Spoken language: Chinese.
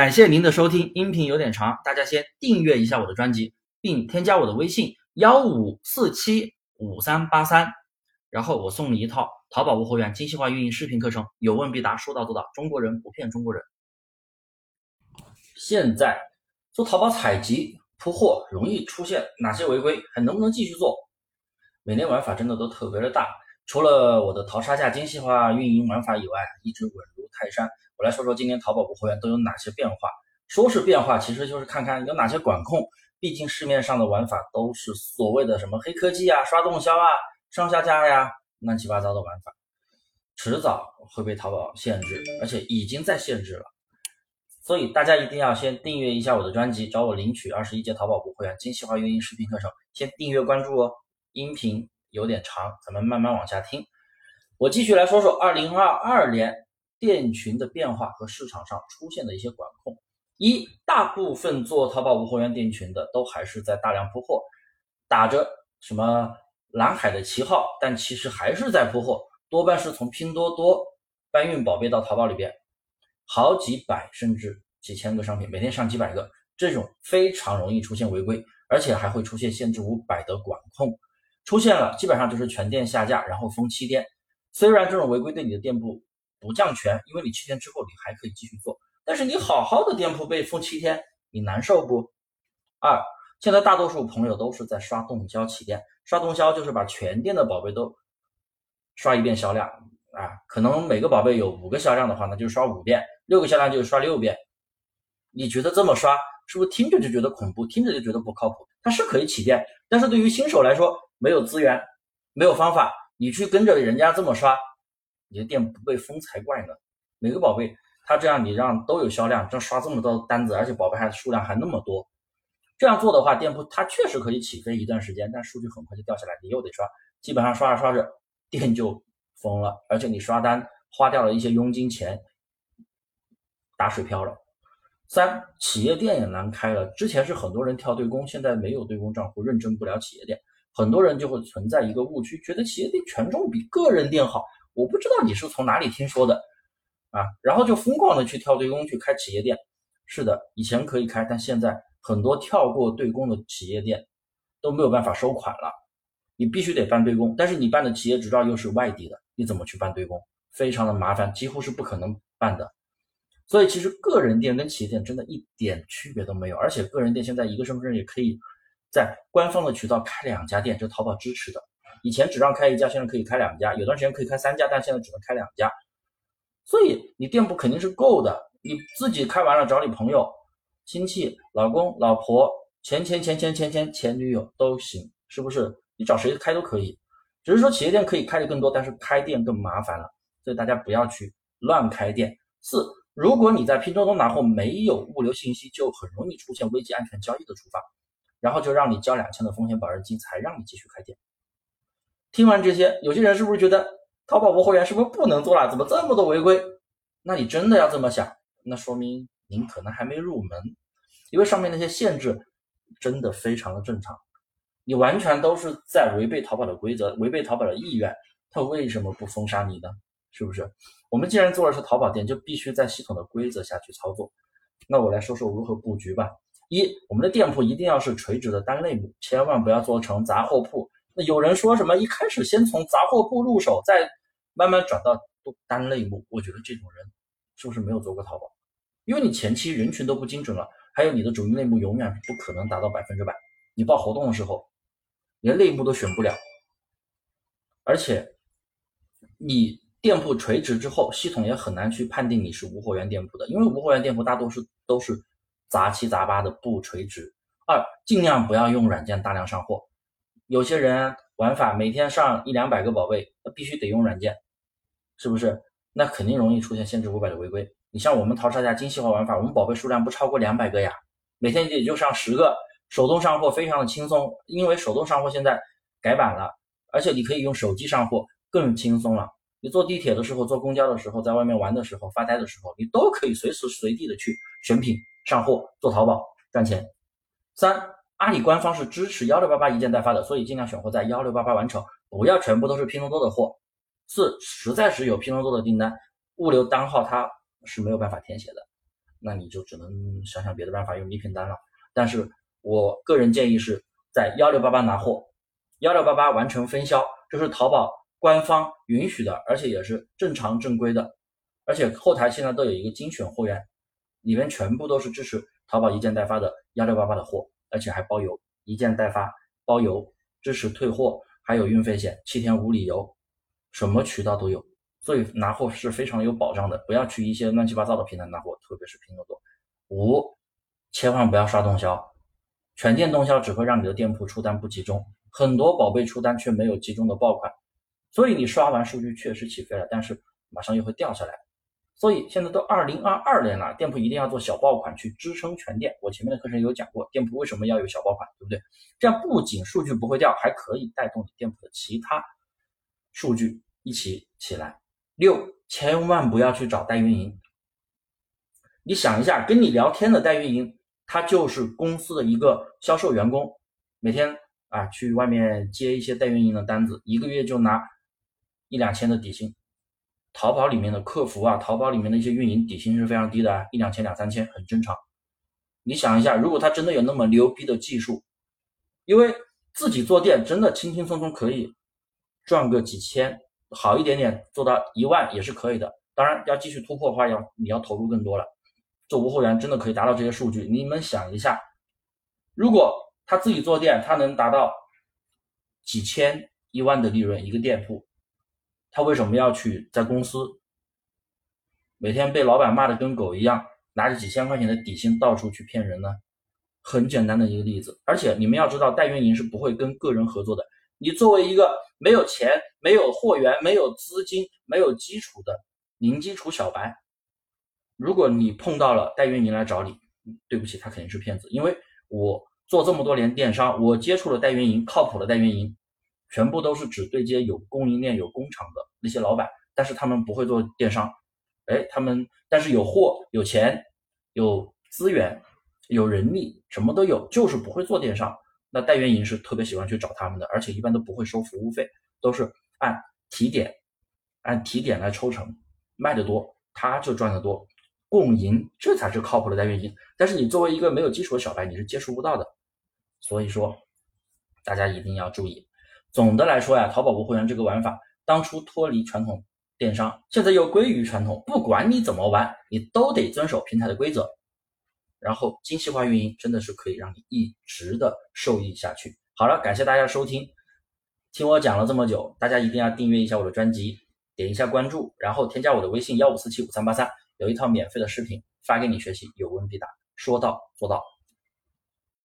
感谢您的收听，音频有点长，大家先订阅一下我的专辑，并添加我的微信幺五四七五三八三，然后我送你一套淘宝无货源精细化运营视频课程，有问必答，说到做到，中国人不骗中国人。现在做淘宝采集铺货容易出现哪些违规？还能不能继续做？每年玩法真的都特别的大，除了我的淘差价精细化运营玩法以外，一直稳如泰山。我来说说今年淘宝无货源都有哪些变化。说是变化，其实就是看看有哪些管控。毕竟市面上的玩法都是所谓的什么黑科技啊、刷动销啊、上下架呀、乱七八糟的玩法，迟早会被淘宝限制，而且已经在限制了。所以大家一定要先订阅一下我的专辑，找我领取二十一节淘宝不会员精细化运营视频课程。先订阅关注哦。音频有点长，咱们慢慢往下听。我继续来说说二零二二年。店群的变化和市场上出现的一些管控：一大部分做淘宝无货源店群的都还是在大量铺货，打着什么蓝海的旗号，但其实还是在铺货，多半是从拼多多搬运宝贝到淘宝里边，好几百甚至几千个商品，每天上几百个，这种非常容易出现违规，而且还会出现限制五百的管控，出现了基本上就是全店下架，然后封七天。虽然这种违规对你的店铺，不降权，因为你七天之后你还可以继续做，但是你好好的店铺被封七天，你难受不？二，现在大多数朋友都是在刷动销起店，刷动销就是把全店的宝贝都刷一遍销量啊，可能每个宝贝有五个销量的话，那就刷五遍；六个销量就刷六遍。你觉得这么刷是不是听着就觉得恐怖，听着就觉得不靠谱？它是可以起店，但是对于新手来说，没有资源，没有方法，你去跟着人家这么刷。你的店不被封才怪呢！每个宝贝，他这样你让都有销量，这刷这么多单子，而且宝贝还数量还那么多，这样做的话，店铺它确实可以起飞一段时间，但数据很快就掉下来，你又得刷，基本上刷着刷着店就封了，而且你刷单花掉了一些佣金钱，打水漂了。三，企业店也难开了，之前是很多人跳对公，现在没有对公账户，认证不了企业店，很多人就会存在一个误区，觉得企业店权重比个人店好。我不知道你是从哪里听说的，啊，然后就疯狂的去跳对公去开企业店。是的，以前可以开，但现在很多跳过对公的企业店都没有办法收款了。你必须得办对公，但是你办的企业执照又是外地的，你怎么去办对公？非常的麻烦，几乎是不可能办的。所以其实个人店跟企业店真的一点区别都没有，而且个人店现在一个身份证也可以在官方的渠道开两家店，这淘宝支持的。以前只让开一家，现在可以开两家，有段时间可以开三家，但现在只能开两家。所以你店铺肯定是够的，你自己开完了找你朋友、亲戚、老公、老婆、前前前前前前前女友都行，是不是？你找谁开都可以，只是说企业店可以开的更多，但是开店更麻烦了，所以大家不要去乱开店。四，如果你在拼多多拿货没有物流信息，就很容易出现危机安全交易的处罚，然后就让你交两千的风险保证金才让你继续开店。听完这些，有些人是不是觉得淘宝无货源是不是不能做了？怎么这么多违规？那你真的要这么想，那说明您可能还没入门，因为上面那些限制真的非常的正常，你完全都是在违背淘宝的规则，违背淘宝的意愿，他为什么不封杀你呢？是不是？我们既然做的是淘宝店，就必须在系统的规则下去操作。那我来说说如何布局吧。一，我们的店铺一定要是垂直的单类目，千万不要做成杂货铺。有人说什么？一开始先从杂货铺入手，再慢慢转到单类目。我觉得这种人是不是没有做过淘宝？因为你前期人群都不精准了，还有你的主营类目永远不可能达到百分之百。你报活动的时候，连类目都选不了，而且你店铺垂直之后，系统也很难去判定你是无货源店铺的，因为无货源店铺大多数都是杂七杂八的不垂直。二，尽量不要用软件大量上货。有些人玩法每天上一两百个宝贝，那必须得用软件，是不是？那肯定容易出现限制五百的违规。你像我们淘差价精细化玩法，我们宝贝数量不超过两百个呀，每天也就上十个，手动上货非常的轻松，因为手动上货现在改版了，而且你可以用手机上货更轻松了。你坐地铁的时候、坐公交的时候、在外面玩的时候、发呆的时候，你都可以随时随地的去选品、上货、做淘宝赚钱。三。阿里官方是支持幺六八八一件代发的，所以尽量选货在幺六八八完成，不要全部都是拼多多的货。四，实在是有拼多多的订单，物流单号它是没有办法填写的。那你就只能想想别的办法，用礼品单了。但是我个人建议是在幺六八八拿货，幺六八八完成分销，这是淘宝官方允许的，而且也是正常正规的，而且后台现在都有一个精选货源，里面全部都是支持淘宝一件代发的幺六八八的货，而且还包邮，一件代发包邮，支持退货，还有运费险，七天无理由，什么渠道都有。所以拿货是非常有保障的，不要去一些乱七八糟的平台拿货，特别是拼多多。五，千万不要刷动销，全店动销只会让你的店铺出单不集中，很多宝贝出单却没有集中的爆款，所以你刷完数据确实起飞了，但是马上又会掉下来。所以现在都二零二二年了，店铺一定要做小爆款去支撑全店。我前面的课程有讲过，店铺为什么要有小爆款，对不对？这样不仅数据不会掉，还可以带动你店铺的其他数据一起起来。六，千万不要去找代运营。你想一下，跟你聊天的代运营，他就是公司的一个销售员工，每天啊去外面接一些代运营的单子，一个月就拿一两千的底薪。淘宝里面的客服啊，淘宝里面的一些运营底薪是非常低的，一两千、两三千很正常。你想一下，如果他真的有那么牛逼的技术，因为自己做店真的轻轻松松可以赚个几千。好一点点，做到一万也是可以的。当然，要继续突破的话，要你要投入更多了。做无货源真的可以达到这些数据。你们想一下，如果他自己做店，他能达到几千、一万的利润一个店铺，他为什么要去在公司每天被老板骂的跟狗一样，拿着几千块钱的底薪到处去骗人呢？很简单的一个例子。而且你们要知道，代运营是不会跟个人合作的。你作为一个没有钱、没有货源、没有资金、没有基础的零基础小白，如果你碰到了代运营来找你，对不起，他肯定是骗子。因为我做这么多年电商，我接触了代运营、靠谱的代运营，全部都是只对接有供应链、有工厂的那些老板，但是他们不会做电商。哎，他们但是有货、有钱、有资源、有人力，什么都有，就是不会做电商。那代运营是特别喜欢去找他们的，而且一般都不会收服务费，都是按提点，按提点来抽成，卖的多他就赚得多，共赢，这才是靠谱的代运营。但是你作为一个没有基础的小白，你是接触不到的。所以说，大家一定要注意。总的来说呀，淘宝无货源这个玩法，当初脱离传统电商，现在又归于传统，不管你怎么玩，你都得遵守平台的规则。然后精细化运营真的是可以让你一直的受益下去。好了，感谢大家收听，听我讲了这么久，大家一定要订阅一下我的专辑，点一下关注，然后添加我的微信幺五四七五三八三，有一套免费的视频发给你学习，有问必答，说到做到。